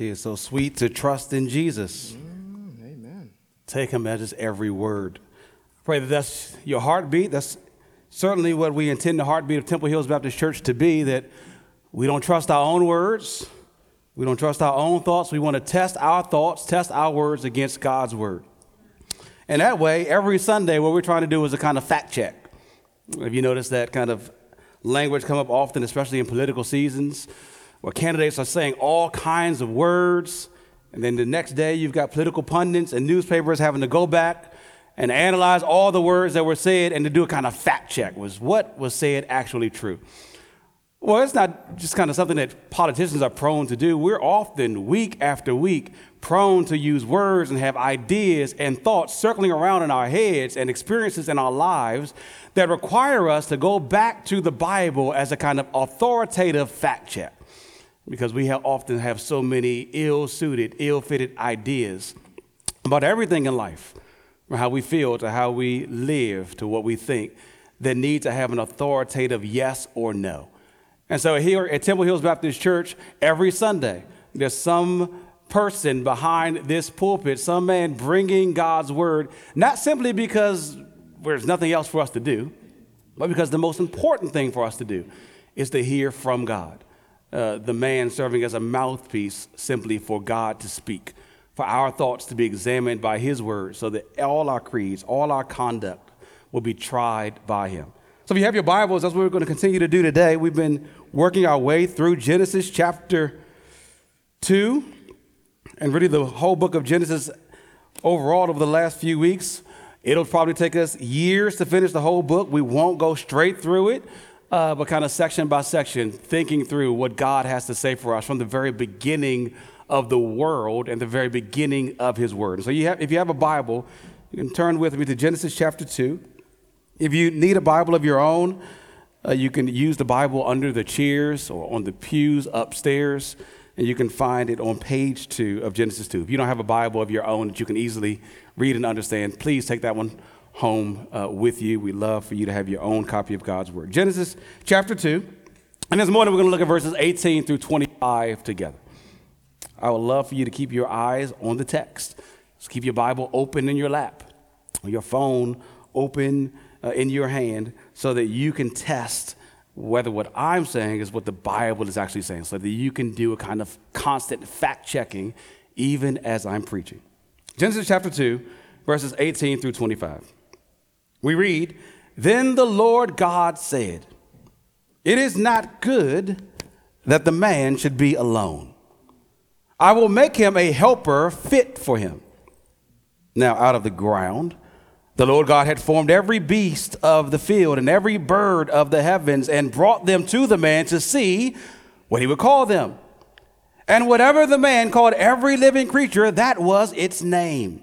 Tis so sweet to trust in Jesus. Mm, amen. Take him at his every word. I Pray that that's your heartbeat. That's certainly what we intend the heartbeat of Temple Hills Baptist Church to be that we don't trust our own words. We don't trust our own thoughts. We want to test our thoughts, test our words against God's word. And that way, every Sunday, what we're trying to do is a kind of fact check. Have you noticed that kind of language come up often, especially in political seasons, where candidates are saying all kinds of words, and then the next day you've got political pundits and newspapers having to go back and analyze all the words that were said and to do a kind of fact check. Was what was said actually true? Well, it's not just kind of something that politicians are prone to do. We're often, week after week, prone to use words and have ideas and thoughts circling around in our heads and experiences in our lives that require us to go back to the Bible as a kind of authoritative fact check. Because we have often have so many ill suited, ill fitted ideas about everything in life, from how we feel to how we live to what we think, that need to have an authoritative yes or no. And so here at Temple Hills Baptist Church, every Sunday, there's some person behind this pulpit, some man bringing God's word, not simply because there's nothing else for us to do, but because the most important thing for us to do is to hear from God. Uh, the man serving as a mouthpiece simply for God to speak, for our thoughts to be examined by his word, so that all our creeds, all our conduct will be tried by him. So if you have your Bibles, that's what we're going to continue to do today. We've been working our way through Genesis chapter 2, and really the whole book of Genesis overall over the last few weeks. It'll probably take us years to finish the whole book. We won't go straight through it, uh, but kind of section by section, thinking through what God has to say for us from the very beginning of the world and the very beginning of His Word. So, you have, if you have a Bible, you can turn with me to Genesis chapter 2. If you need a Bible of your own, uh, you can use the Bible under the chairs or on the pews upstairs, and you can find it on page two of Genesis 2. If you don't have a Bible of your own that you can easily read and understand, please take that one home uh, with you. We love for you to have your own copy of God's Word. Genesis chapter 2. And this morning we're going to look at verses 18 through 25 together. I would love for you to keep your eyes on the text. Just keep your Bible open in your lap, or your phone open uh, in your hand so that you can test whether what I'm saying is what the Bible is actually saying, so that you can do a kind of constant fact checking even as I'm preaching. Genesis chapter 2, verses 18 through 25. We read, Then the Lord God said, It is not good that the man should be alone. I will make him a helper fit for him. Now, out of the ground, the Lord God had formed every beast of the field and every bird of the heavens and brought them to the man to see what he would call them. And whatever the man called every living creature, that was its name.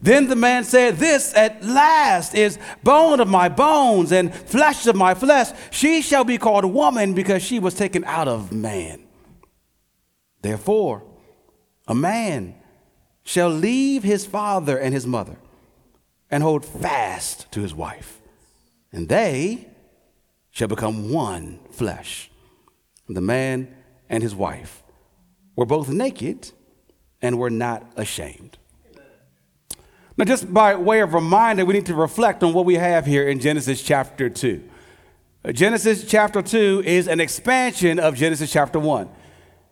Then the man said, This at last is bone of my bones and flesh of my flesh. She shall be called woman because she was taken out of man. Therefore, a man shall leave his father and his mother and hold fast to his wife, and they shall become one flesh. The man and his wife were both naked and were not ashamed. Now, just by way of reminder, we need to reflect on what we have here in Genesis chapter 2. Uh, Genesis chapter 2 is an expansion of Genesis chapter 1.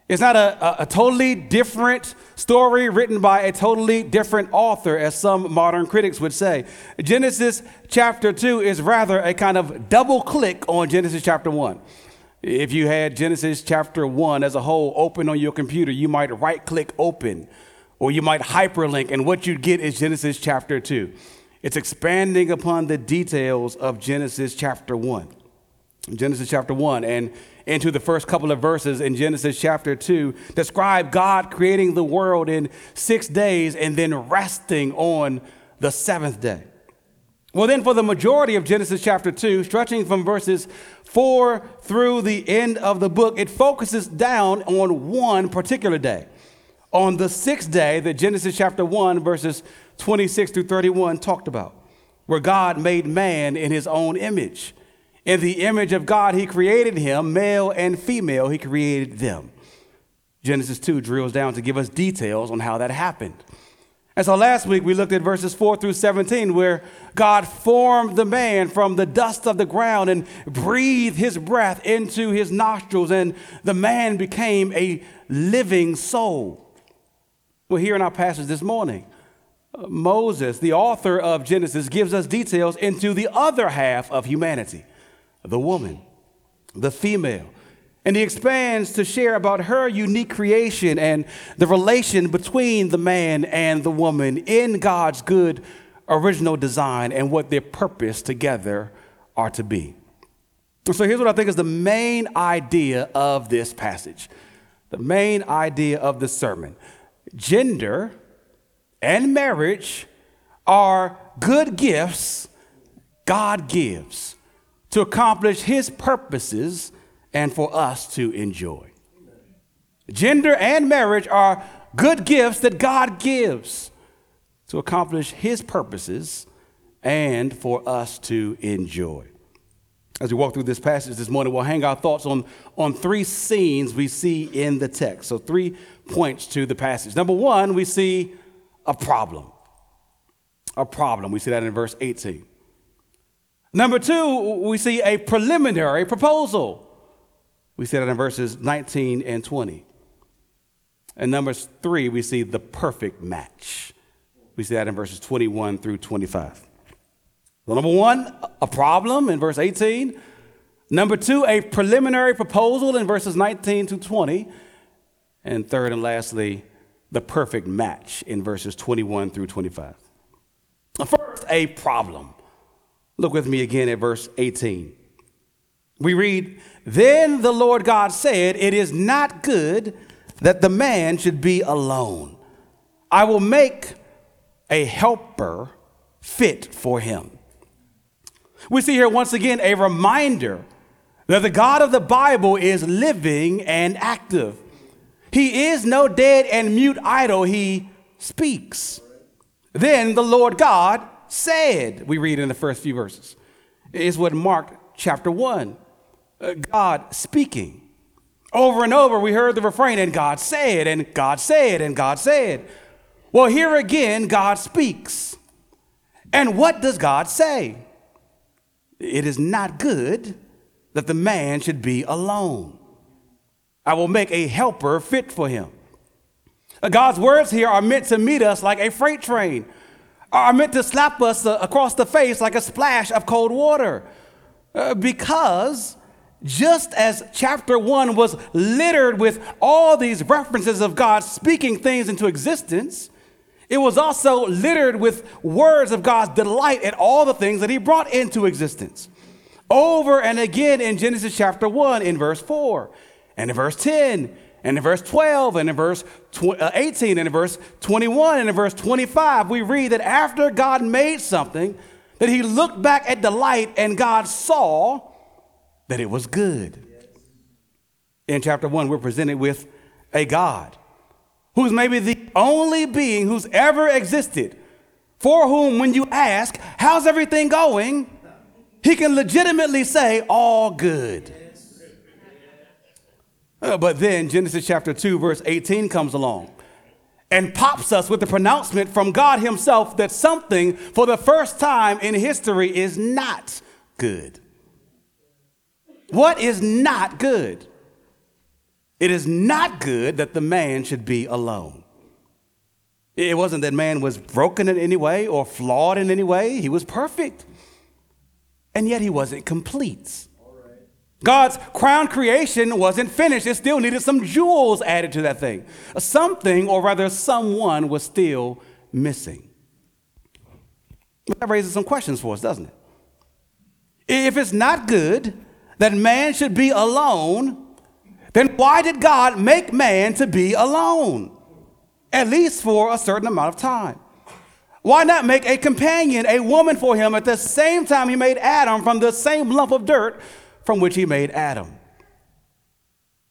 It's not a, a, a, totally different story written by a totally different author, as some modern critics would say. Genesis chapter 2 is rather a kind of double click on Genesis chapter 1. If you had Genesis chapter 1 as a whole open on your computer, you might right click open or you might hyperlink, and what you'd get is Genesis chapter 2. It's expanding upon the details of Genesis chapter 1. Genesis chapter 1. And into the first couple of verses in Genesis chapter 2 describe God creating the world in six days and then resting on the seventh day. Well, then, for the majority of Genesis chapter 2, stretching from verses 4 through the end of the book, it focuses down on one particular day. On the sixth day that Genesis chapter 1, verses 26 through 31 talked about, where God made man in his own image. In the image of God, he created him, male and female, he created them. Genesis 2 drills down to give us details on how that happened. And so last week we looked at verses 4 through 17, where God formed the man from the dust of the ground and breathed his breath into his nostrils, and the man became a living soul. Well, here in our passage this morning, Moses, the author of Genesis, gives us details into the other half of humanity the woman, the female. And he expands to share about her unique creation and the relation between the man and the woman in God's good original design and what their purpose together are to be. So here's what I think is the main idea of this passage. The main idea of the sermon. Gender and marriage are good gifts God gives to accomplish his purposes and for us to enjoy. Gender and marriage are good gifts that God gives to accomplish His purposes and for us to enjoy. As we walk through this passage this morning, we'll hang our thoughts on, on three scenes we see in the text. So, three points to the passage. Number one, we see a problem. A problem. We see that in verse 18. Number two, we see a preliminary proposal. We see that in verses 19 and 20. And numbers three, we see the perfect match. We see that in verses 21 through 25. So, number one, a problem in verse 18. Number two, a preliminary proposal in verses 19 to 20. And third and lastly, the perfect match in verses 21 through 25. First, a problem. Look with me again at verse 18. We read, Then the Lord God said, It is not good that the man should be alone. I will make a helper fit for him. We see here once again a reminder that the God of the Bible is living and active. He is no dead and mute idol, he speaks. Then the Lord God said, we read in the first few verses, is what Mark chapter 1. Uh, God speaking. Over and over, we heard the refrain, and God said, and God said, and God said. Well, here again, God speaks. And what does God say? It is not good that the man should be alone. I will make a helper fit for him. Uh, God's words here are meant to meet us like a freight train, are meant to slap us uh, across the face like a splash of cold water. because just as chapter one was littered with all these references of God speaking things into existence, it was also littered with words of God's delight at all the things that he brought into existence. Over and again in Genesis chapter 1, in verse 4, and in verse 10, and in verse 12, and in verse uh, 18, and in verse 21, and in verse 25, we read that after God made something, that he looked back at the light and God saw that it was good. In chapter one, we're presented with a God who's maybe the only being who's ever existed, for whom, when you ask, How's everything going? he can legitimately say, All good. Uh, but then Genesis chapter 2, verse 18 comes along and pops us with the pronouncement from God Himself that something for the first time in history is not good. What is not good? It is not good that the man should be alone. It wasn't that man was broken in any way or flawed in any way. He was perfect. And yet he wasn't complete. God's crown creation wasn't finished. It still needed some jewels added to that thing. Something, or rather, someone was still missing. That raises some questions for us, doesn't it? If it's not good, that man should be alone, then why did God make man to be alone? At least for a certain amount of time. Why not make a companion, a woman for him at the same time he made Adam from the same lump of dirt from which he made Adam?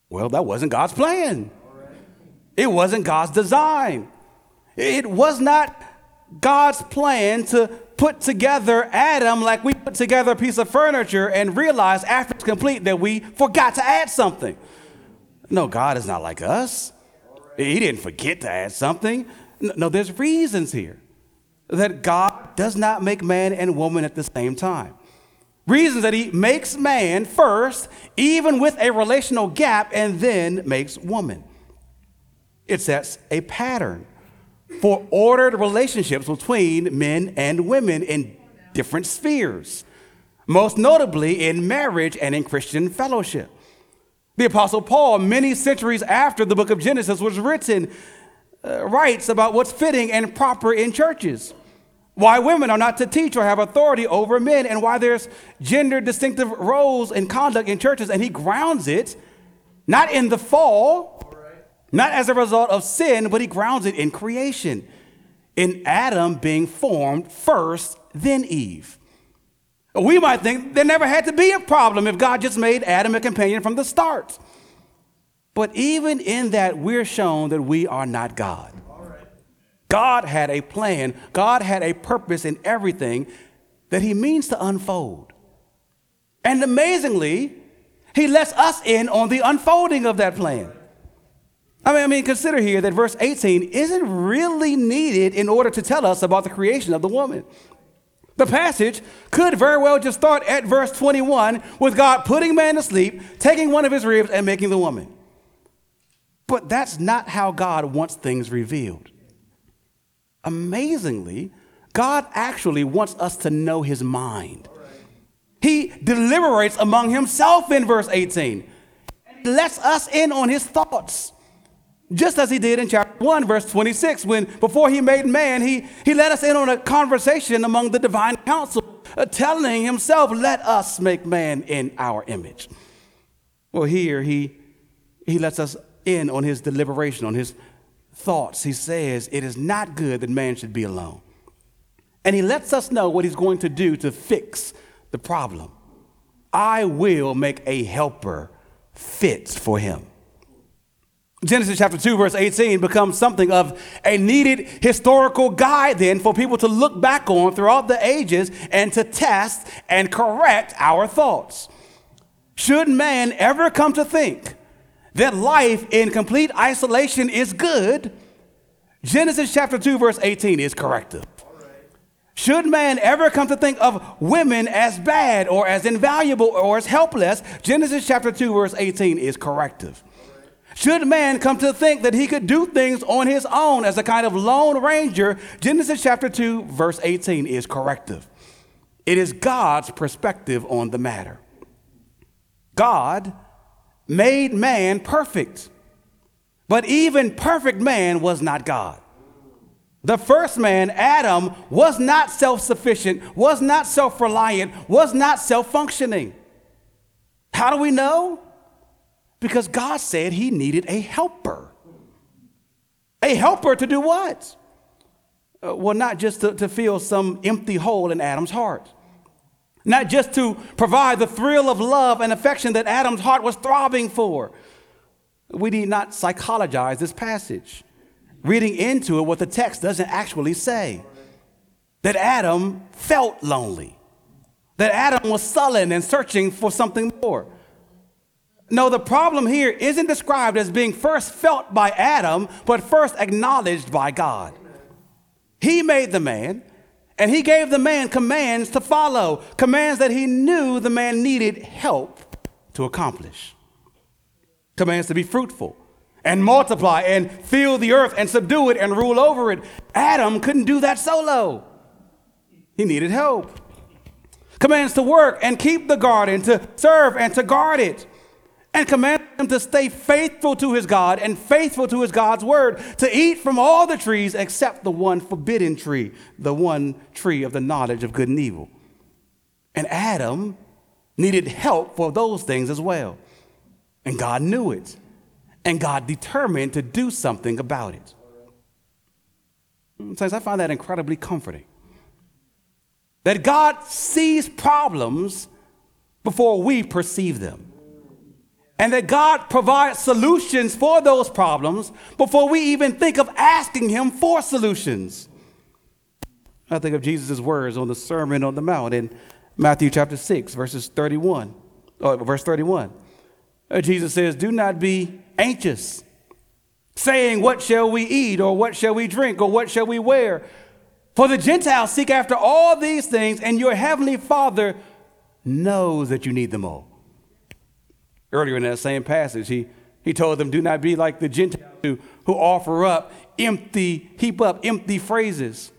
Well, that wasn't God's plan. It wasn't God's design. It was not God's plan to put together Adam like we put together a piece of furniture and realize after it's complete that we forgot to add something. No, God is not like us. He didn't forget to add something. No, there's reasons here that God does not make man and woman at the same time. Reasons that he makes man first, even with a relational gap, and then makes woman. It sets a pattern for ordered relationships between men and women in different spheres, most notably in marriage and in Christian fellowship. The Apostle Paul, many centuries after the book of Genesis was written, uh, writes about what's fitting and proper in churches. Why women are not to teach or have authority over men, and why there's gender distinctive roles and conduct in churches. And he grounds it not in the fall, not as a result of sin, but he grounds it in creation, in Adam being formed first, then Eve. We might think there never had to be a problem if God just made Adam a companion from the start. But even in that, we're shown that we are not God. God had a plan, God had a purpose in everything that He means to unfold. And amazingly, He lets us in on the unfolding of that plan. I mean, I mean, consider here that verse 18 isn't really needed in order to tell us about the creation of the woman. The passage could very well just start at verse 21 with God putting man to sleep, taking one of his ribs, and making the woman. But that's not how God wants things revealed. Amazingly, God actually wants us to know his mind. He deliberates among himself in verse 18, He lets us in on his thoughts just as he did in chapter 1, verse 26, when before he made man, he, he let us in on a conversation among the divine council, uh, telling himself, Let us make man in our image. Well, here he, he lets us in on his deliberation, on his thoughts. He says, It is not good that man should be alone. And he lets us know what he's going to do to fix the problem. I will make a helper fit for him. Genesis chapter 2, verse 18 becomes something of a needed historical guide then for people to look back on throughout the ages and to test and correct our thoughts. Should man ever come to think that life in complete isolation is good, Genesis chapter 2, verse 18 is corrective. Should man ever come to think of women as bad or as invaluable or as helpless, Genesis chapter 2, verse 18 is corrective. Should man come to think that he could do things on his own as a kind of lone ranger, Genesis chapter 2, verse 18 is corrective. It is God's perspective on the matter. God made man perfect, but even perfect man was not God. The first man, Adam, was not self sufficient, was not self reliant, was not self functioning. How do we know? Because God said he needed a helper. A helper to do what? Uh, well, not just to, to fill some empty hole in Adam's heart. Not just to provide the thrill of love and affection that Adam's heart was throbbing for. We need not psychologize this passage. Reading into it, what the text doesn't actually say that Adam felt lonely, that Adam was sullen and searching for something more. No, the problem here isn't described as being first felt by Adam, but first acknowledged by God. He made the man, and he gave the man commands to follow, commands that he knew the man needed help to accomplish. Commands to be fruitful and multiply and fill the earth and subdue it and rule over it. Adam couldn't do that solo, he needed help. Commands to work and keep the garden, to serve and to guard it and commanded him to stay faithful to his God and faithful to his God's word, to eat from all the trees except the one forbidden tree, the one tree of the knowledge of good and evil. And Adam needed help for those things as well. And God knew it. And God determined to do something about it. Saints, I find that incredibly comforting. That God sees problems before we perceive them. And that God provides solutions for those problems before we even think of asking Him for solutions. I think of Jesus' words on the Sermon on the Mount in Matthew chapter 6, verses 31, or verse 31. Uh, Jesus says, Do not be anxious, saying, What shall we eat, or what shall we drink, or what shall we wear? For the Gentiles seek after all these things, and your heavenly Father knows that you need them all. Earlier in that same passage, he, he told them, Do not be like the Gentiles who, who offer up empty, heap up empty phrases.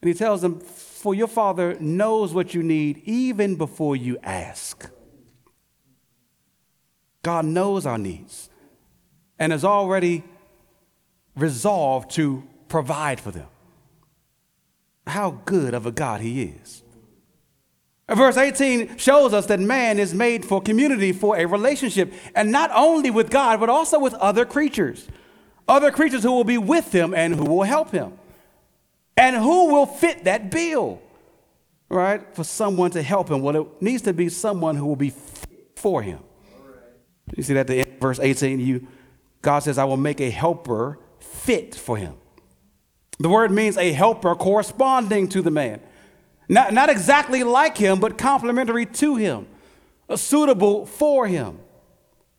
And he tells them, For your Father knows what you need even before you ask. God knows our needs and has already resolved to provide for them. How good of a God He is. Verse 18 shows us that man is made for community, for a relationship, and not only with God, but also with other creatures. Other creatures who will be with him and who will help him. And who will fit that bill, right? For someone to help him. Well, it needs to be someone who will be for him. You see that the end verse 18, you, God says, I will make a helper fit for him. The word means a helper corresponding to the man. Not, not exactly like him, but complementary to him, uh, suitable for him.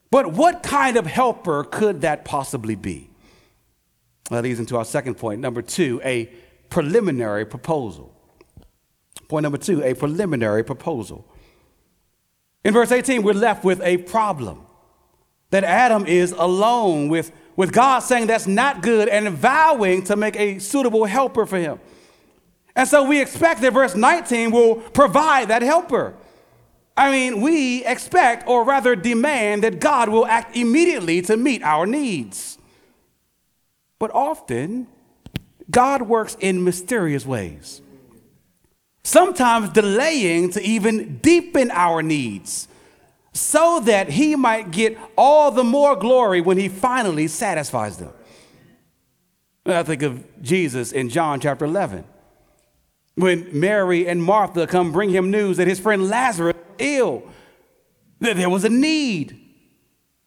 But what kind of helper could that possibly be? That leads into our second point. Number two, a preliminary proposal. Point number two, a preliminary proposal. In verse 18, we're left with a problem that Adam is alone with, with God saying that's not good and vowing to make a suitable helper for him. And so we expect that verse 19 will provide that helper. I mean, we expect, or rather demand, that God will act immediately to meet our needs. But often, God works in mysterious ways, sometimes delaying to even deepen our needs so that he might get all the more glory when he finally satisfies them. I think of Jesus in John chapter 11 when Mary and Martha come bring him news that his friend Lazarus is ill, that there was a need.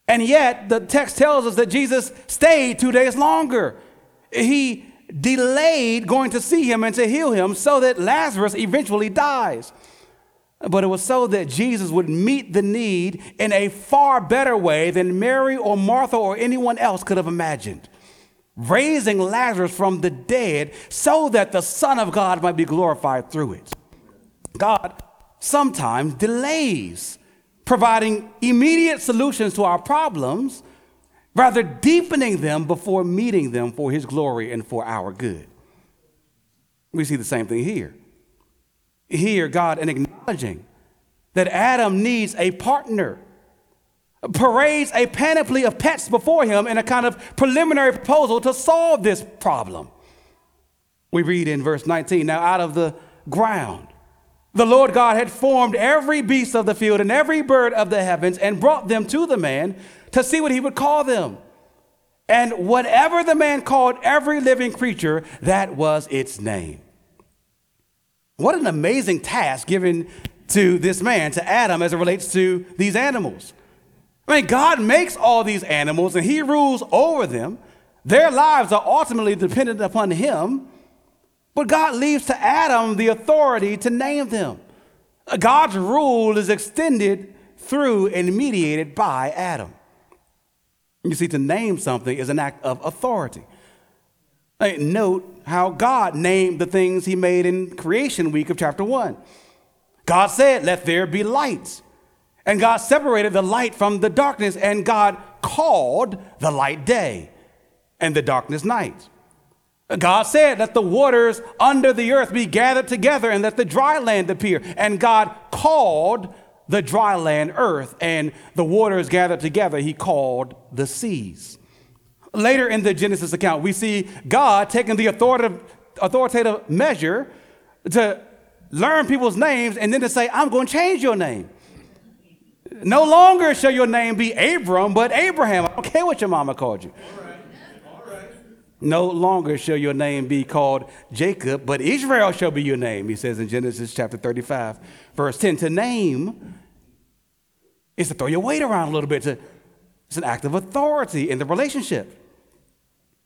And yet, the text tells us that Jesus stayed two days longer. He delayed going to see him and to heal him so that Lazarus eventually dies. But it was so that Jesus would meet the need in a far better way than Mary or Martha or anyone else could have imagined raising Lazarus from the dead so that the Son of God might be glorified through it. God sometimes delays providing immediate solutions to our problems, rather deepening them before meeting them for his glory and for our good. We see the same thing here. Here, God, in acknowledging that Adam needs a partner parades a panoply of pets before him in a kind of preliminary proposal to solve this problem. We read in verse 19 Now, out of the ground, the Lord God had formed every beast of the field and every bird of the heavens and brought them to the man to see what he would call them. And whatever the man called every living creature, that was its name. What an amazing task given to this man, to Adam, as it relates to these animals. I mean, God makes all these animals and He rules over them. Their lives are ultimately dependent upon Him, but God leaves to Adam the authority to name them. God's rule is extended through and mediated by Adam. You see, to name something is an act of authority. Note how God named the things He made in creation week of chapter 1. God said, Let there be lights. And God separated the light from the darkness, and God called the light day and the darkness night. God said, Let the waters under the earth be gathered together and let the dry land appear. And God called the dry land earth, and the waters gathered together, he called the seas. Later in the Genesis account, we see God taking the authoritative, measure to learn people's names and then to say, I'm going to change your name. No longer shall your name be Abram, but Abraham. I don't care what your mama called you. No longer shall your name be called Jacob, but Israel shall be your name, he says in Genesis chapter 35, verse 10. To name is to throw your weight around a little bit. To, it's an act of authority in the relationship.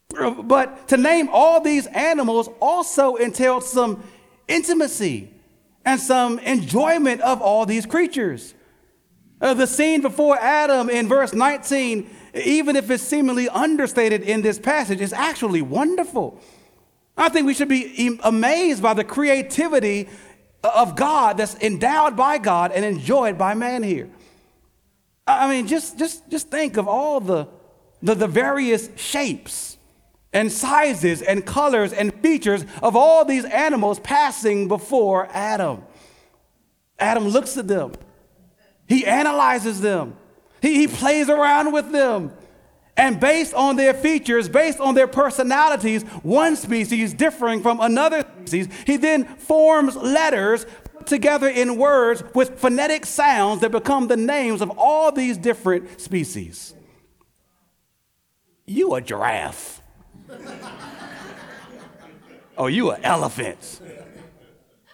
But to name all these animals also entailed some intimacy and some enjoyment of all these creatures. Uh, the scene before Adam in verse 19, even if it's seemingly understated in this passage, is actually wonderful. I think we should be amazed by the creativity of God that's endowed by God and enjoyed by man here. I mean, just, just, just think of all the, the, the various shapes and sizes and colors and features of all these animals passing before Adam. Adam looks at them, he analyzes them, he, he plays around with them. And based on their features, based on their personalities, one species differing from another species, he then forms letters put together in words with phonetic sounds that become the names of all these different species. You a giraffe. oh, you an elephant.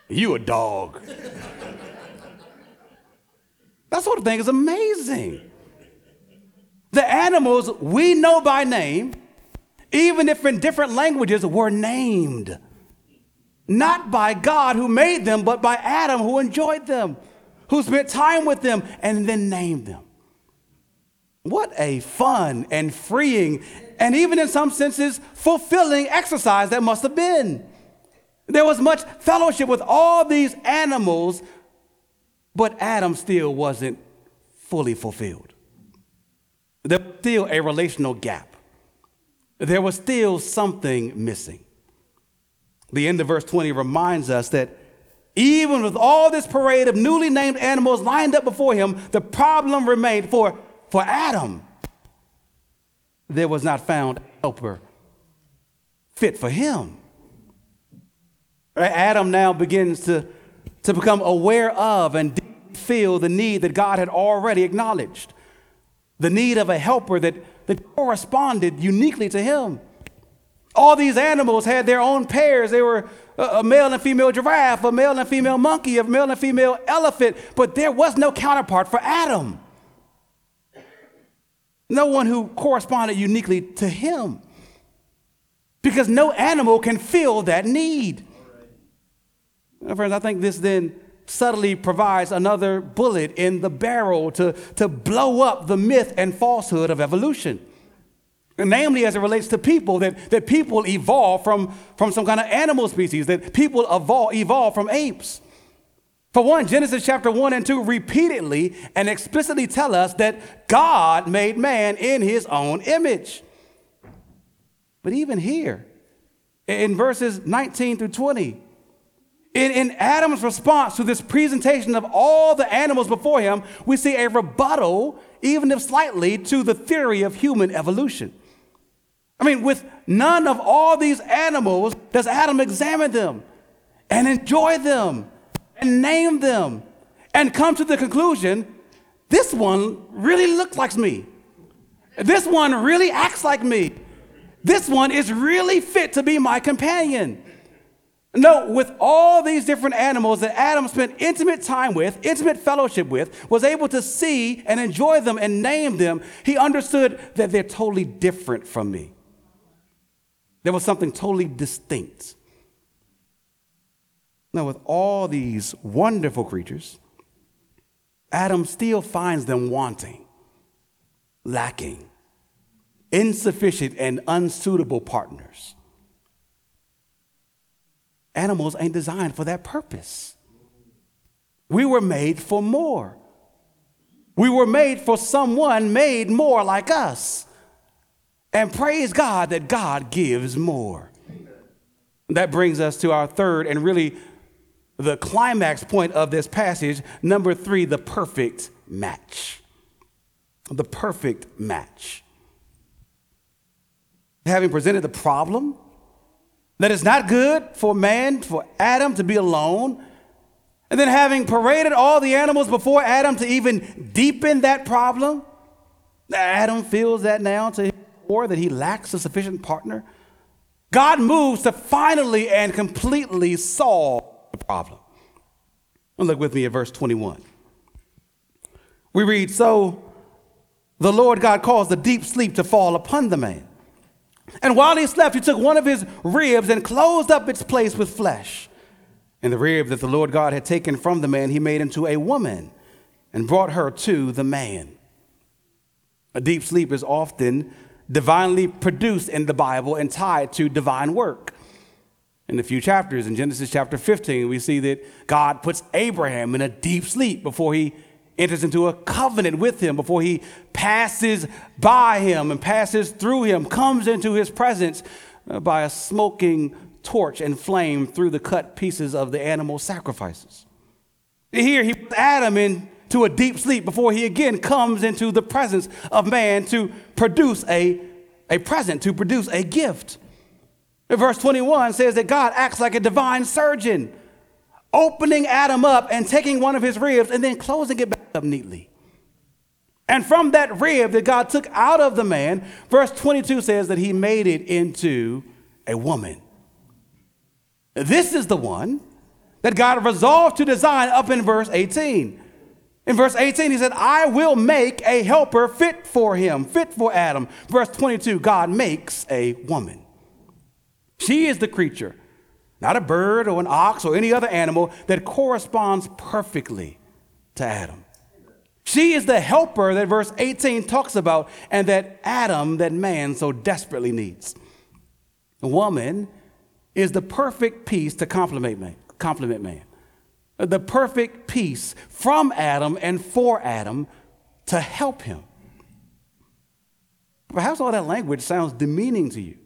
You a dog. That sort of thing is amazing. The animals we know by name, even if in different languages, were named. Not by God who made them, but by Adam who enjoyed them, who spent time with them, and then named them. What a fun and freeing, and even in some senses, fulfilling exercise that must have been. There was much fellowship with all these animals, but Adam still wasn't fully fulfilled. There was still a relational gap. There was still something missing. The end of verse 20 reminds us that even with all this parade of newly named animals lined up before him, the problem remained for, for Adam. There was not found a helper fit for him. Adam now begins to, to become aware of and feel the need that God had already acknowledged the need of a helper that, that corresponded uniquely to him. All these animals had their own pairs. They were a male and female giraffe, a male and female monkey, a male and female elephant, but there was no counterpart for Adam. No one who corresponded uniquely to him. Because no animal can fill that need. Right. Friends, I think this then subtly provides another bullet in the barrel to, to blow up the myth and falsehood of evolution namely as it relates to people, that, that people evolve from, from some kind of animal species, that people evolve, evolve from apes. For one, Genesis chapter 1 and 2 repeatedly and explicitly tell us that God made man in his own image. But even here, in verses 19 through 20, in, in Adam's response to this presentation of all the animals before him, we see a rebuttal, even if slightly, to the theory of human evolution. I mean, with none of all these animals does Adam examine them and enjoy them and name them and come to the conclusion this one really looks like me. This one really acts like me. This one is really fit to be my companion. No, with all these different animals that Adam spent intimate time with, intimate fellowship with, was able to see and enjoy them and name them, he understood that they're totally different from me. There was something totally distinct. Now, with all these wonderful creatures, Adam still finds them wanting, lacking, insufficient, and unsuitable partners. Animals ain't designed for that purpose. We were made for more. We were made for someone made more like us. And praise God that God gives more. That brings us to our third and really the climax point of this passage. Number three, the perfect match. The perfect match. Having presented the problem that it's not good for man, for Adam to be alone, and then having paraded all the animals before Adam to even deepen that problem, Adam feels that now to him or that he lacks a sufficient partner, God moves to finally and completely solve the problem. look with me at verse 21. We read, So the Lord God caused a deep sleep to fall upon the man. And while he slept, he took one of his ribs and closed up its place with flesh. And the rib that the Lord God had taken from the man, he made into a woman and brought her to the man. A deep sleep is often divinely produced in the Bible and tied to divine work. In a few chapters, in Genesis chapter 15, we see that God puts Abraham in a deep sleep before he enters into a covenant with him, before he passes by him and passes through him, comes into his presence uh, by a smoking torch and flame through the cut pieces of the animal sacrifices. Here, he puts Adam into a deep sleep before he again comes into the presence of man to produce a, a present, to produce a gift. Verse 21 says that God acts like a divine surgeon, opening Adam up and taking one of his ribs and then closing it back up neatly. And from that rib that God took out of the man, verse 22 says that he made it into a woman. This is the one that God resolved to design up in verse 18. In verse 18, he said, I will make a helper fit for him, fit for Adam. Verse 22, God makes a woman. She is the creature, not a bird or an ox or any other animal that corresponds perfectly to Adam. She is the helper that verse 18 talks about and that Adam, that man, so desperately needs. The woman is the perfect piece to complement man. Complement man the perfect piece from Adam and for Adam to help him. Perhaps all that language sounds demeaning to you.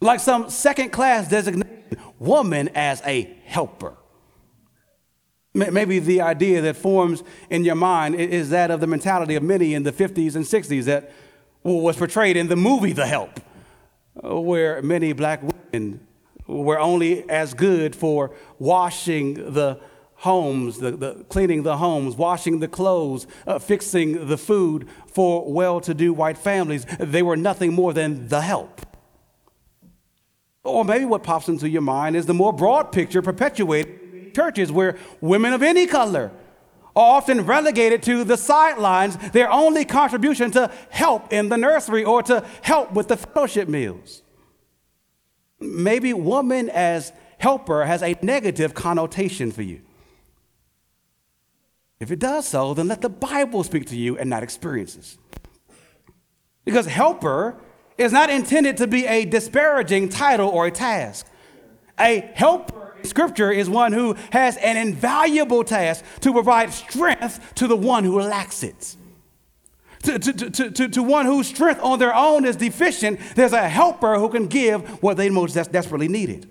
Like some second class designation, woman as a helper. Maybe the idea that forms in your mind is that of the mentality of many in the 50s and 60s that was portrayed in the movie The Help, where many black women were only as good for washing the homes, the, the cleaning the homes, washing the clothes, uh, fixing the food for well to do white families. They were nothing more than the help. Or maybe what pops into your mind is the more broad picture perpetuated churches where women of any color are often relegated to the sidelines, their only contribution to help in the nursery or to help with the fellowship meals. Maybe woman as helper has a negative connotation for you. If it does so, then let the Bible speak to you and not experiences. Because helper is not intended to be a disparaging title or a task. A helper in Scripture is one who has an invaluable task to provide strength to the one who lacks it to, to, to, to, to one whose strength on their own is deficient, there's a helper who can give what they most des- desperately needed.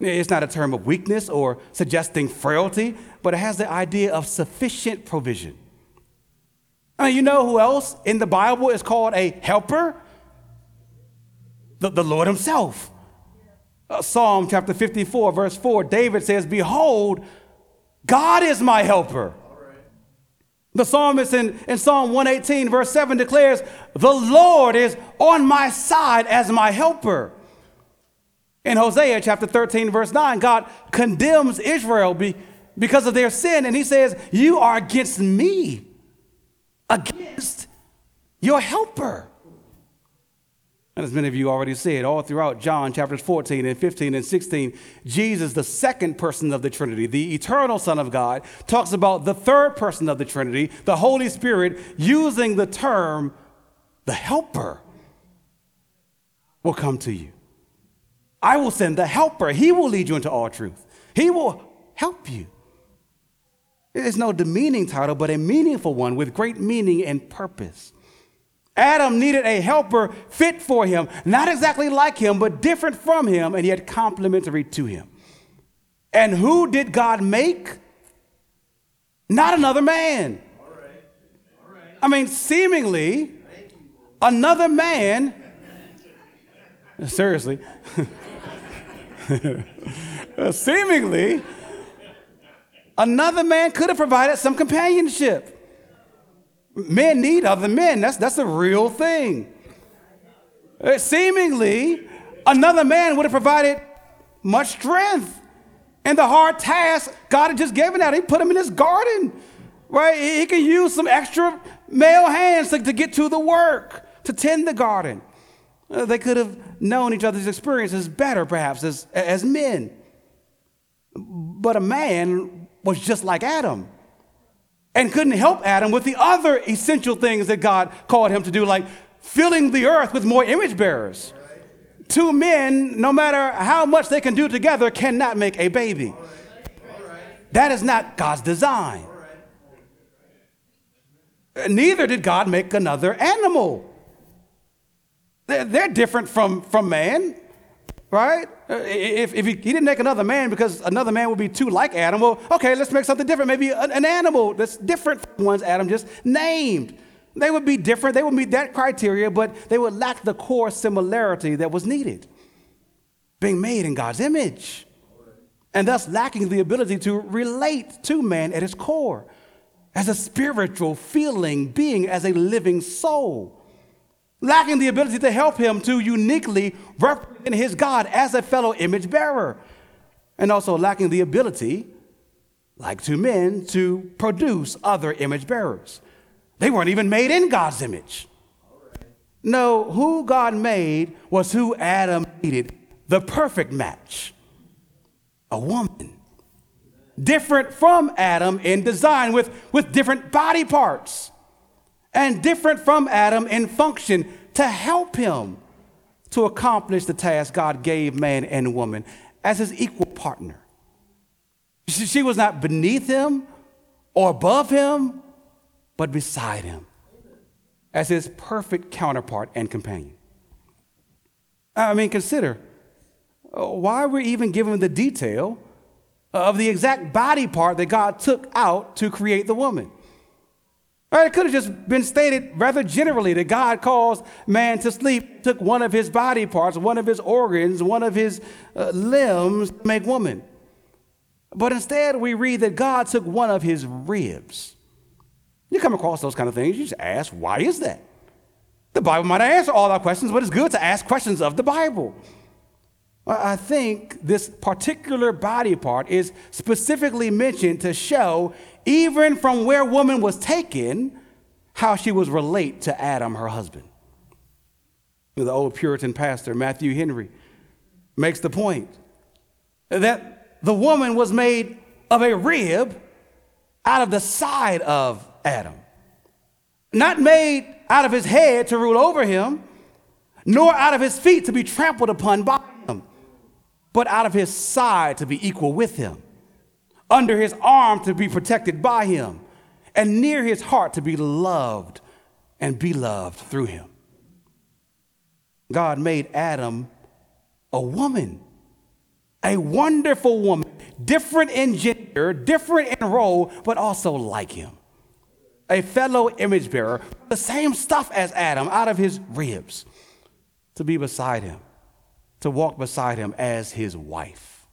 It's not a term of weakness or suggesting frailty, but it has the idea of sufficient provision. I mean, you know who else in the Bible is called a helper? The, the Lord Himself. Uh, Psalm chapter 54, verse 4, David says, Behold, God is my helper. The psalmist in, in Psalm 118, verse 7 declares, The Lord is on my side as my helper. In Hosea chapter 13, verse 9, God condemns Israel be, because of their sin, and he says, You are against me, against your helper. And as many of you already said, all throughout John chapters 14 and 15 and 16, Jesus, the second person of the Trinity, the eternal Son of God, talks about the third person of the Trinity, the Holy Spirit, using the term the helper will come to you. I will send the helper. He will lead you into all truth. He will help you. It is no demeaning title, but a meaningful one with great meaning and purpose. Adam needed a helper fit for him, not exactly like him, but different from him, and yet complementary to him. And who did God make? Not another man. I mean, seemingly, another man, seriously, seemingly, another man could have provided some companionship. Men need other men. That's, that's a real thing. Uh, seemingly, Another man would have provided much strength. And the hard task God had just given out, He put him in his garden, right? He can use some extra male hands to, to get to the work, to tend the garden. Uh, they could have known each other's experiences better, perhaps, as, as men. But a man was just like Adam and couldn't help Adam with the other essential things that God called him to do, like filling the earth with more image bearers. Two men, no matter how much they can do together, cannot make a baby. That is not God's design. Neither did God make another animal. They're, they're different from, from man, right? Uh, if, if he, he, didn't make another man because another man would be too like Adam, well, okay, let's make something different. Maybe an, an animal that's different from ones Adam just named. They would be different, they would meet that criteria, but they would lack the core similarity that was needed. Being made in God's image, and thus lacking the ability to relate to man at his core as a spiritual, feeling being, as a living soul lacking the ability to help him to uniquely represent his God as a fellow image bearer, and also lacking the ability, like two men, to produce other image bearers. They weren't even made in God's image. No, who God made was who Adam needed the perfect match a woman. Different from Adam in design, with, with different body parts and different from Adam in function to help him to accomplish the task God gave man and woman as his equal partner. She was not beneath him or above him, but beside him as his perfect counterpart and companion. I mean, consider uh, why we're even given the detail of the exact body part that God took out to create the woman. Or it could have just been stated rather generally that God caused man to sleep, took one of his body parts, one of his organs, one of his uh, limbs to make woman. But instead, we read that God took one of his ribs. You come across those kind of things, you just ask, why is that? The Bible might not answer all our questions, but it's good to ask questions of the Bible. I think this particular body part is specifically mentioned to show even from where woman was taken, how she was relate to Adam, her husband. The old Puritan pastor, Matthew Henry, makes the point that the woman was made of a rib out of the side of Adam, not made out of his head to rule over him, nor out of his feet to be trampled upon by him, but out of his side to be equal with him under his arm to be protected by him, and near his heart to be loved and be loved through him. God made Adam a woman, a wonderful woman, different in gender, different in role, but also like him. A fellow image bearer, the same stuff as Adam out of his ribs, to be beside him, to walk beside him as his wife.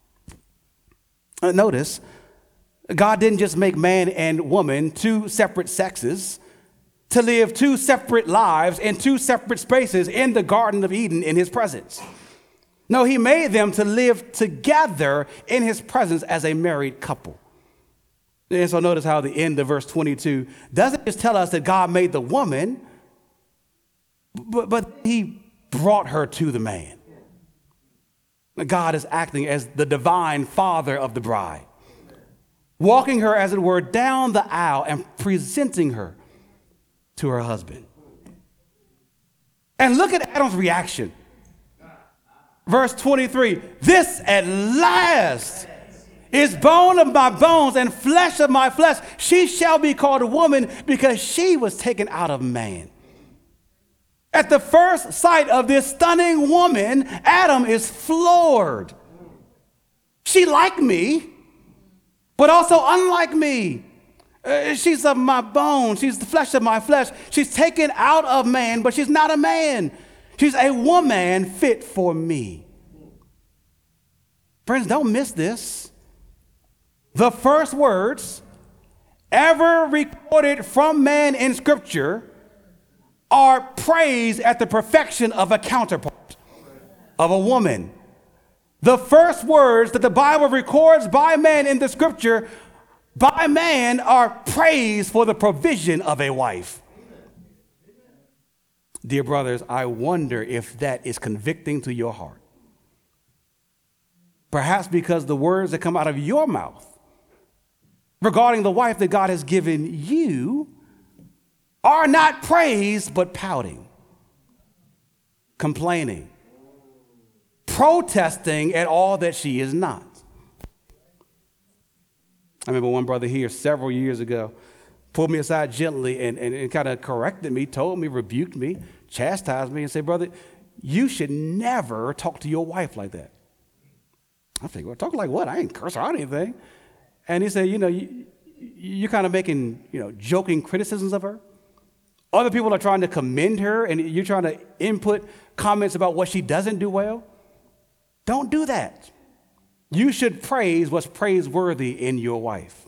Notice God didn't just make man and woman two separate sexes to live two separate lives in two separate spaces in the Garden of Eden in his presence. No, he made them to live together in his presence as a married couple. And so notice how the end of verse 22 doesn't just tell us that God made the woman, but, but he brought her to the man. God is acting as the divine father of the bride walking her, as it were, down the aisle and presenting her to her husband. And look at Adam's reaction. Verse 23 This at last is bone of my bones and flesh of my flesh. She shall be called a woman because she was taken out of man. At the first sight of this stunning woman, Adam is floored. She like me but also unlike me. Uh, she's of my bones. She's the flesh of my flesh. She's taken out of man, but she's not a man. She's a woman fit for me. Friends, don't miss this. The first words ever recorded from man in Scripture are praise at the perfection of a counterpart. of a woman. The first words that the Bible records by man in the scripture by man are praise for the provision of a wife. Dear brothers, I wonder if that is convicting to your heart. Perhaps because the words that come out of your mouth regarding the wife that God has given you are not praise, but pouting, complaining, protesting at all that she is not. I remember one brother here several years ago pulled me aside gently and, and, and kind of corrected me, told me, rebuked me, chastised me, and said, Brother, you should never talk to your wife like that. I think, well, talk like what? I ain't curse her out anything. And he said, You know, you, you're kind of making, you know, joking criticisms of her. Other people are trying to commend her, and you're trying to input comments about what she doesn't do well. Don't do that. You should praise what's praiseworthy in your wife.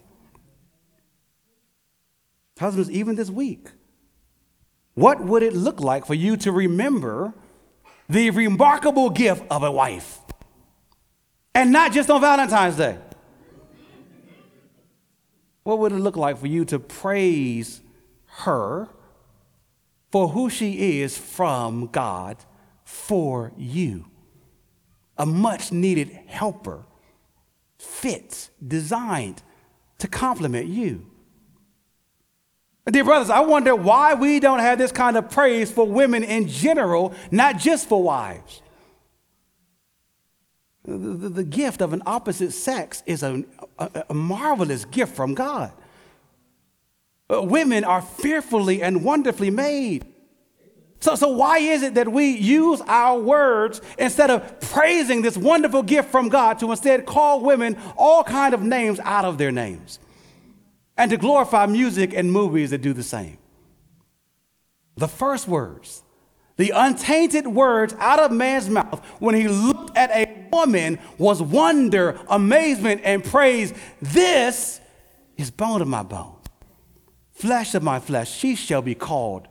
Husbands, even this week, what would it look like for you to remember the remarkable gift of a wife? And not just on Valentine's Day. What would it look like for you to praise her for who she is from God for you? A much needed helper, fit, designed to complement you. Dear brothers, I wonder why we don't have this kind of praise for women in general, not just for wives. The, the, gift of an opposite sex is a, a, a marvelous gift from God. Uh, women are fearfully and wonderfully made. So, so why is it that we use our words instead of praising this wonderful gift from God to instead call women all kind of names out of their names and to glorify music and movies that do the same? The first words, the untainted words out of man's mouth when he looked at a woman was wonder, amazement, and praise. This is bone of my bone, flesh of my flesh. She shall be called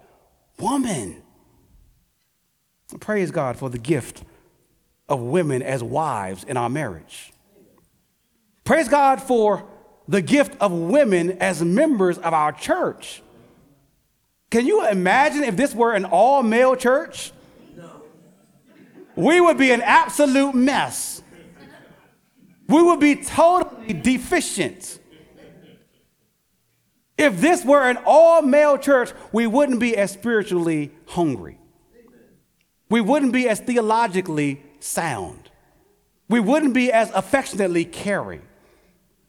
woman. Praise God for the gift of women as wives in our marriage. Praise God for the gift of women as members of our church. Can you imagine if this were an all male church? We would be an absolute mess. We would be totally deficient. If this were an all male church, we wouldn't be as spiritually hungry. We wouldn't be as theologically sound. We wouldn't be as affectionately caring.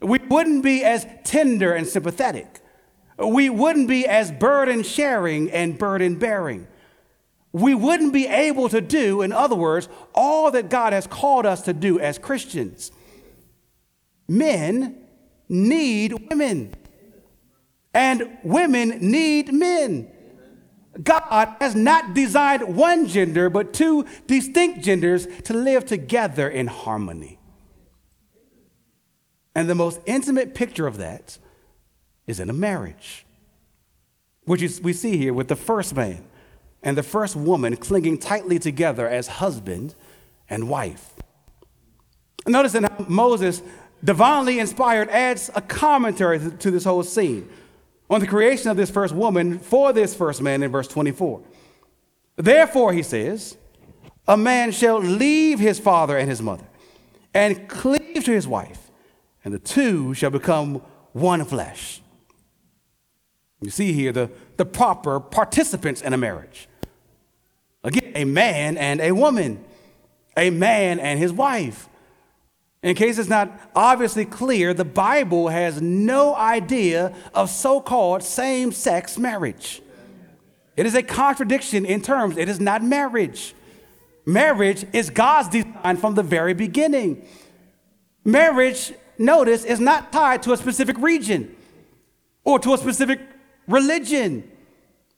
We wouldn't be as tender and sympathetic. We wouldn't be as burden sharing and burden bearing. We wouldn't be able to do, in other words, all that God has called us to do as Christians. Men need women, and women need men. God has not designed one gender, but two distinct genders to live together in harmony. And the most intimate picture of that is in a marriage, which is, we see here with the first man and the first woman clinging tightly together as husband and wife. Notice that Moses, divinely inspired, adds a commentary to this whole scene on the creation of this first woman for this first man in verse 24. Therefore, he says, a man shall leave his father and his mother and cleave to his wife, and the two shall become one flesh. You see here the, the proper participants in a marriage. Again, a man and a woman, a man and his wife. In case it's not obviously clear, the Bible has no idea of so called same sex marriage. It is a contradiction in terms, it is not marriage. Marriage is God's design from the very beginning. Marriage, notice, is not tied to a specific region or to a specific religion.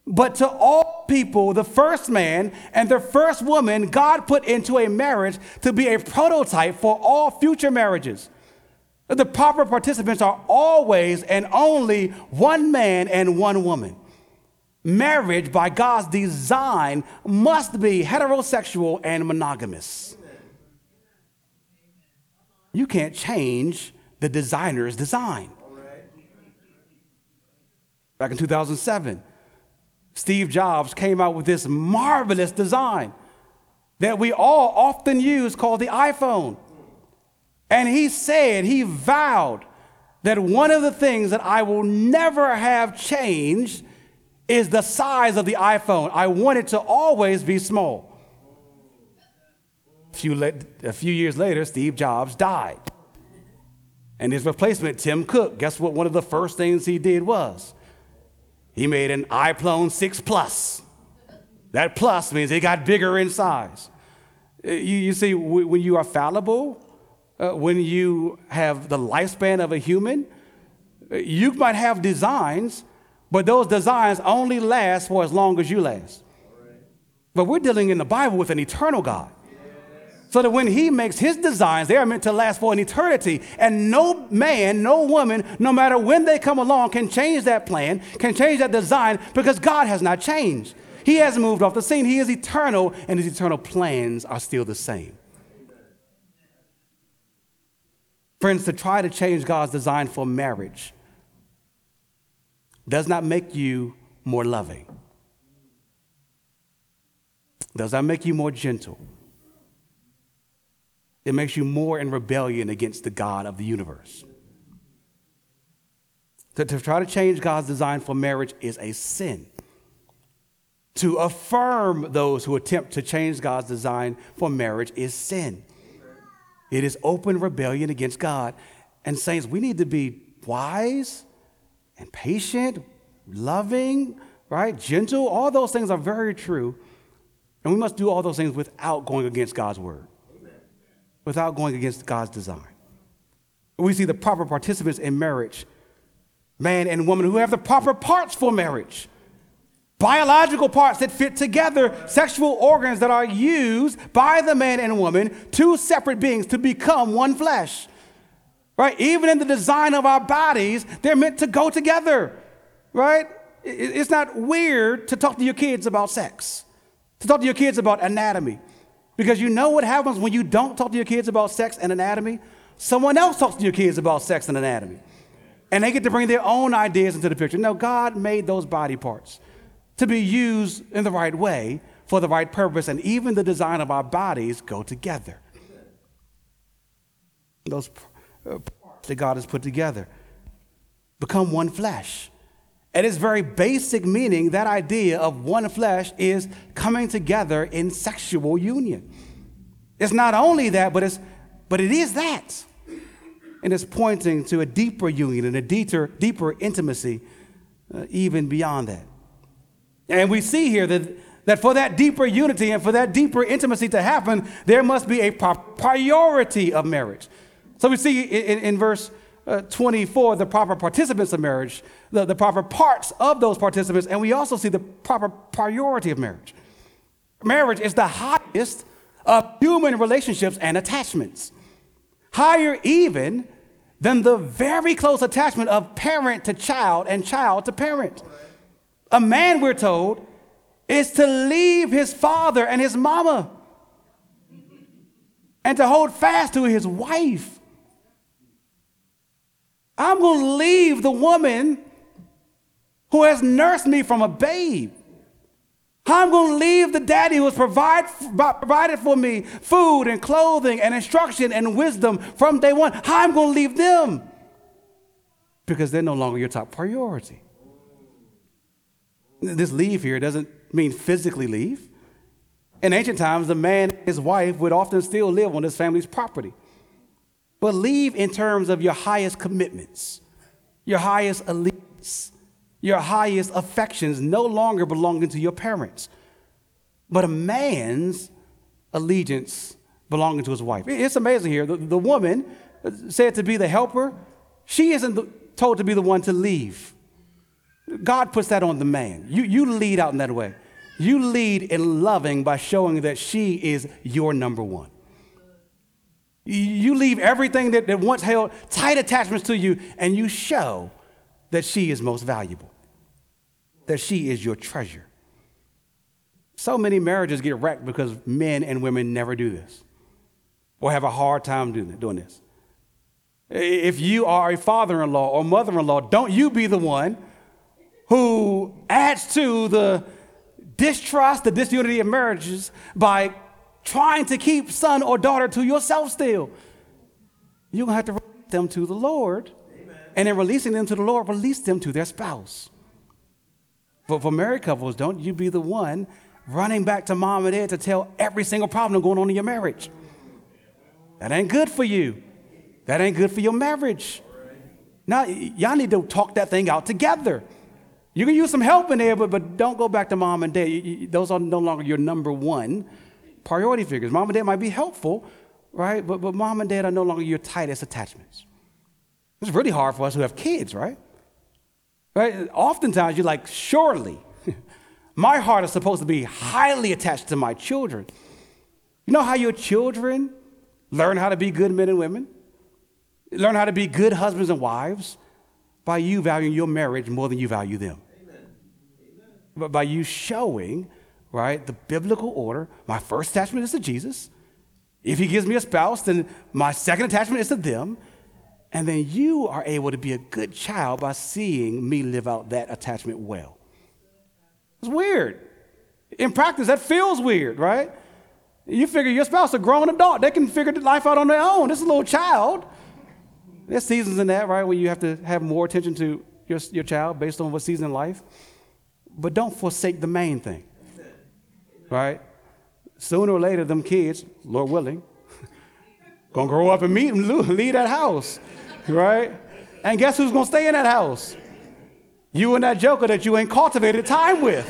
But to all people, the first man and the first woman, God put into a marriage to be a prototype for all future marriages. The proper participants are always and only one man and one woman. Marriage, by God's design, must be heterosexual and monogamous. you can't change the designer's design. Back in 2007, Steve Jobs came out with this marvelous design that we all often use called the iPhone. And he said, he vowed that one of the things that I will never have changed is the size of the iPhone. I want it to always be small. A few, le- a few years later, Steve Jobs died. And his replacement, Tim Cook, guess what one of the first things he did was? He made an iPhone 6 Plus. That plus means it got bigger in size. Uh, you, you see, when you are fallible, uh, when you have the lifespan of a human, uh, you might have designs, but those designs only last for as long as you last. But we're dealing in the Bible with an eternal God. So that when he makes his designs, they are meant to last for an eternity. And no man, no woman, no matter when they come along, can change that plan, can change that design, because God has not changed. He hasn't moved off the scene. He is eternal, and his eternal plans are still the same. Friends, to try to change God's design for marriage does not make you more loving, does not make you more gentle it makes you more in rebellion against the God of the universe. To, to try to change God's design for marriage is a sin. To affirm those who attempt to change God's design for marriage is sin. It is open rebellion against God. And, saints, we need to be wise and patient, loving, right? Gentle. All those things are very true. And we must do all those things without going against God's word without going against God's design. We see the proper participants in marriage, man and woman who have the proper parts for marriage. Biological parts that fit together, sexual organs that are used by the man and woman, two separate beings to become one flesh. Right? Even in the design of our bodies, they're meant to go together. Right? It's not weird to talk to your kids about sex, to talk to your kids about anatomy, because you know what happens when you don't talk to your kids about sex and anatomy? Someone else talks to your kids about sex and anatomy. And they get to bring their own ideas into the picture. No, God made those body parts to be used in the right way for the right purpose, and even the design of our bodies go together. Those uh, parts that God has put together become one flesh. At its very basic meaning, that idea of one flesh is coming together in sexual union. It's not only that, but, it's, but it is that. And it's pointing to a deeper union and a deeper, deeper intimacy, uh, even beyond that. And we see here that, that for that deeper unity and for that deeper intimacy to happen, there must be a priority of marriage. So we see in, in verse uh, 24 the proper participants of marriage, the, the proper parts of those participants, and we also see the proper priority of marriage. Marriage is the highest of human relationships and attachments, higher even than the very close attachment of parent to child and child to parent. A man, we're told, is to leave his father and his mama and to hold fast to his wife I'm going to leave the woman who has nursed me from a babe. I'm going to leave the daddy who has provide, provided for me food and clothing and instruction and wisdom from day one. I'm going to leave them because they're no longer your top priority. This leave here doesn't mean physically leave. In ancient times, the man and his wife would often still live on his family's property. Believe in terms of your highest commitments, your highest allegiance, your highest affections no longer belonging to your parents, but a man's allegiance belonging to his wife. It's amazing here. The, the woman said to be the helper, she isn't told to be the one to leave. God puts that on the man. You, you lead out in that way. You lead in loving by showing that she is your number one. You leave everything that, that once held tight attachments to you, and you show that she is most valuable, that she is your treasure. So many marriages get wrecked because men and women never do this or have a hard time doing, doing this. If you are a father in law or mother in law, don't you be the one who adds to the distrust, the disunity of marriages by trying to keep son or daughter to yourself still. You're going to have to release them to the Lord. Amen. And in releasing them to the Lord, release them to their spouse. But for married couples, don't you be the one running back to mom and dad to tell every single problem going on in your marriage. That ain't good for you. That ain't good for your marriage. Now, y'all need to talk that thing out together. You can use some help in there, but, but don't go back to mom and dad. You, you, those are no longer your number one priority figures. Mom and dad might be helpful, right? But, but mom and dad are no longer your tightest attachments. It's really hard for us who have kids, right? Right? Oftentimes you're like, surely my heart is supposed to be highly attached to my children. You know how your children learn how to be good men and women? Learn how to be good husbands and wives by you valuing your marriage more than you value them. Amen. But by you showing, right, the biblical order, my first attachment is to Jesus. If he gives me a spouse, then my second attachment is to them. And then you are able to be a good child by seeing me live out that attachment well. It's weird. In practice, that feels weird, right? You figure your spouse a grown adult, they can figure life out on their own. This is a little child. There's seasons in that, right, where you have to have more attention to your, your child based on what season in life. But don't forsake the main thing, right? Sooner or later, them kids, Lord willing, gonna grow up and meet and leave that house right? And guess who's gonna stay in that house? You and that joker that you ain't cultivated time with.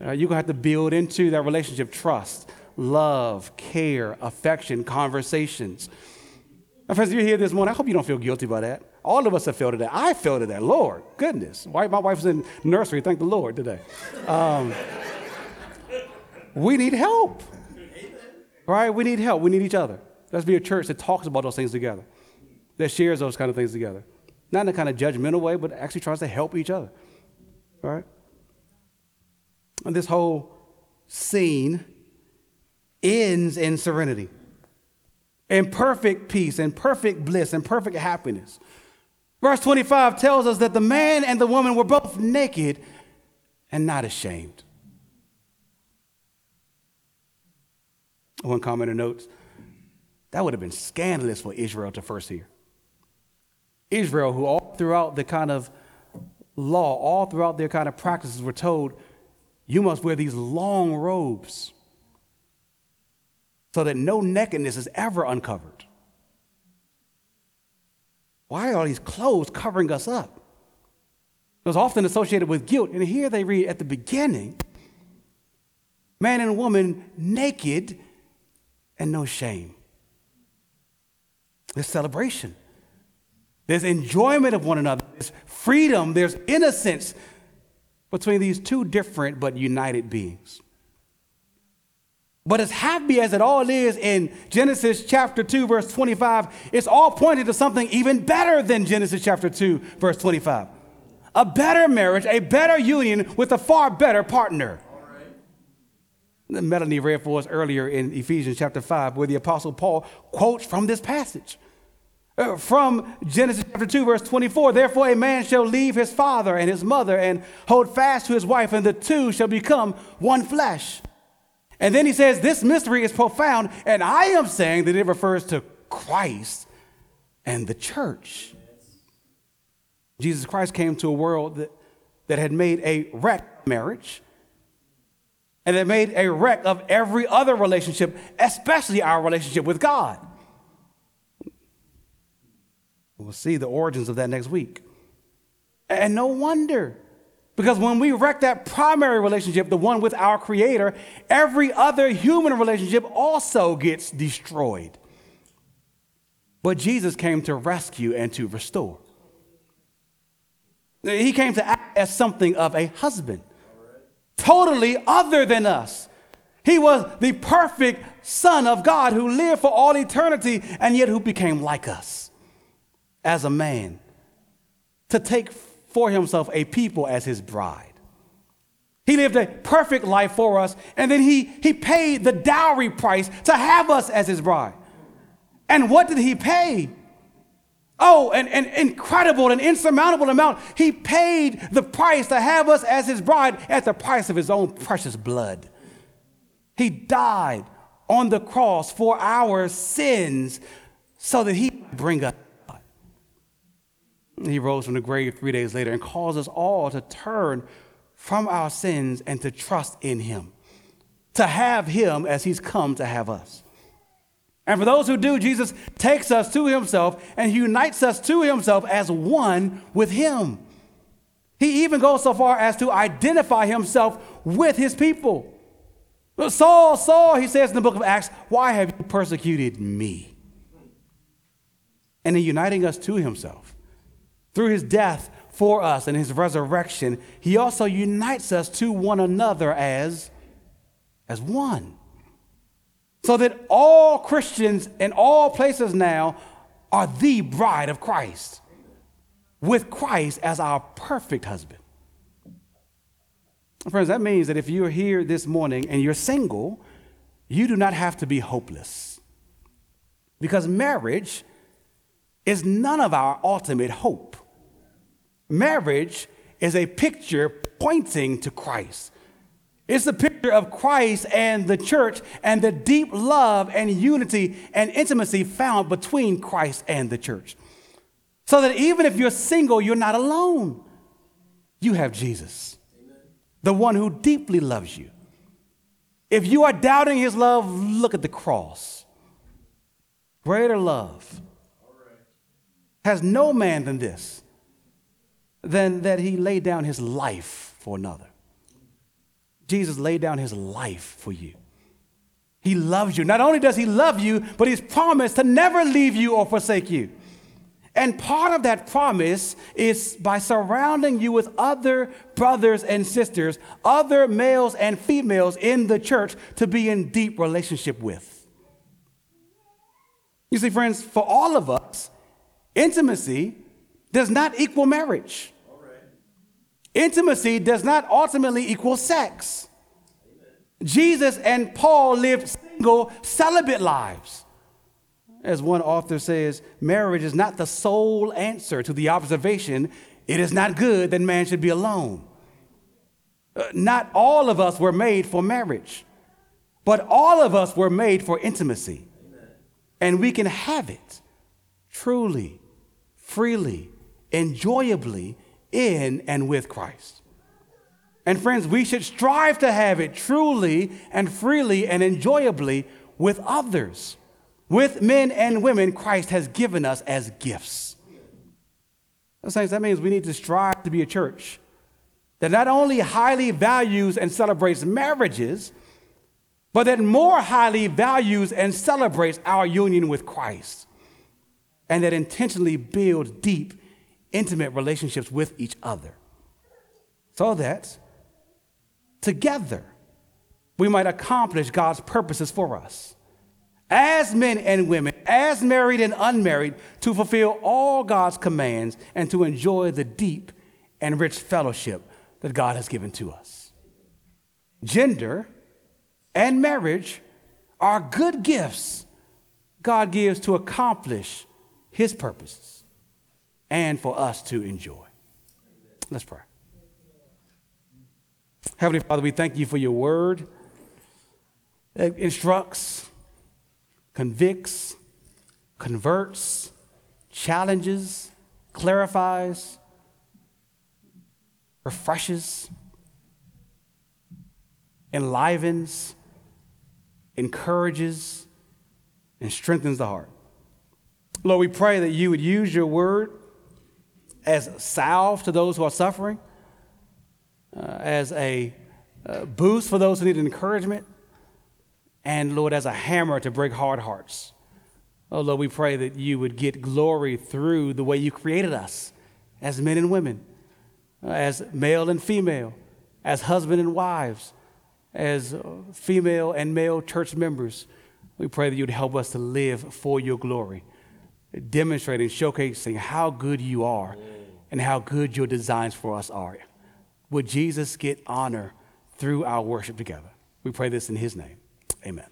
Uh, you're gonna have to build into that relationship trust, love, care, affection, conversations. My friends, you're here this morning. I hope you don't feel guilty about that. All of us have felt that. I felt that. Lord, goodness. My wife was in nursery. Thank the Lord today. Um, we need help. Right? We need help. We need each other. Let's be a church that talks about those things together that shares those kind of things together. Not in a kind of judgmental way, but actually tries to help each other. Right? And this whole scene ends in serenity, in perfect peace, in perfect bliss, in perfect happiness. Verse 25 tells us that the man and the woman were both naked and not ashamed. One commenter notes that would have been scandalous for Israel to first hear. Israel, who all throughout the kind of law, all throughout their kind of practices, were told, you must wear these long robes so that no nakedness is ever uncovered. Why are these clothes covering us up? It was often associated with guilt. And here they read at the beginning man and woman naked and no shame. There's celebration. There's enjoyment of one another, there's freedom, there's innocence between these two different but united beings. But as happy as it all is in Genesis chapter 2, verse 25, it's all pointed to something even better than Genesis chapter 2, verse 25. A better marriage, a better union with a far better partner. Melanie read for us earlier in Ephesians chapter 5, where the Apostle Paul quotes from this passage. Uh, from Genesis chapter 2, verse 24. Therefore, a man shall leave his father and his mother and hold fast to his wife, and the two shall become one flesh. And then he says, This mystery is profound, and I am saying that it refers to Christ and the church. Jesus Christ came to a world that, that had made a wreck marriage and that made a wreck of every other relationship, especially our relationship with God. We'll see the origins of that next week. And no wonder. Because when we wreck that primary relationship, the one with our Creator, every other human relationship also gets destroyed. But Jesus came to rescue and to restore. He came to act as something of a husband, totally other than us. He was the perfect Son of God who lived for all eternity and yet who became like us as a man to take for himself a people as his bride. He lived a perfect life for us, and then he, he paid the dowry price to have us as his bride. And what did he pay? Oh, an, an incredible and insurmountable amount. He paid the price to have us as his bride at the price of his own precious blood. He died on the cross for our sins so that he bring us. He rose from the grave three days later and calls us all to turn from our sins and to trust in him, to have him as he's come to have us. And for those who do, Jesus takes us to himself and unites us to himself as one with him. He even goes so far as to identify himself with his people. Saul, Saul, he says in the book of Acts, why have you persecuted me? And in uniting us to himself through his death for us and his resurrection, he also unites us to one another as, as one. So that all Christians in all places now are the bride of Christ, with Christ as our perfect husband. Friends, that means that if you're here this morning and you're single, you do not have to be hopeless. Because marriage is none of our ultimate hope. Marriage is a picture pointing to Christ. It's a picture of Christ and the church and the deep love and unity and intimacy found between Christ and the church. So that even if you're single, you're not alone. You have Jesus, the one who deeply loves you. If you are doubting his love, look at the cross. Greater love has no man than this, than that he laid down his life for another. Jesus laid down his life for you. He loves you. Not only does he love you, but he's promised to never leave you or forsake you. And part of that promise is by surrounding you with other brothers and sisters, other males and females in the church to be in deep relationship with. You see, friends, for all of us, intimacy does not equal marriage. Intimacy does not ultimately equal sex. Jesus and Paul lived single, celibate lives. As one author says, marriage is not the sole answer to the observation, it is not good that man should be alone. Uh, not all of us were made for marriage, but all of us were made for intimacy. And we can have it truly, freely, enjoyably in and with Christ. And friends, we should strive to have it truly and freely and enjoyably with others, with men and women Christ has given us as gifts. That means we need to strive to be a church that not only highly values and celebrates marriages, but that more highly values and celebrates our union with Christ, and that intentionally builds deep intimate relationships with each other. So that together we might accomplish God's purposes for us. As men and women, as married and unmarried, to fulfill all God's commands and to enjoy the deep and rich fellowship that God has given to us. Gender and marriage are good gifts God gives to accomplish His purposes and for us to enjoy. Let's pray. Heavenly Father, we thank you for your word. It instructs, convicts, converts, challenges, clarifies, refreshes, enlivens, encourages, and strengthens the heart. Lord, we pray that you would use your word as salve to those who are suffering, uh, as a uh, boost for those who need encouragement, and Lord, as a hammer to break hard hearts. Oh, Lord, we pray that you would get glory through the way you created us as men and women, uh, as male and female, as husband and wives, as uh, female and male church members. We pray that you would help us to live for your glory, demonstrating, showcasing how good you are and how good your designs for us are. Would Jesus get honor through our worship together? We pray this in his name. Amen.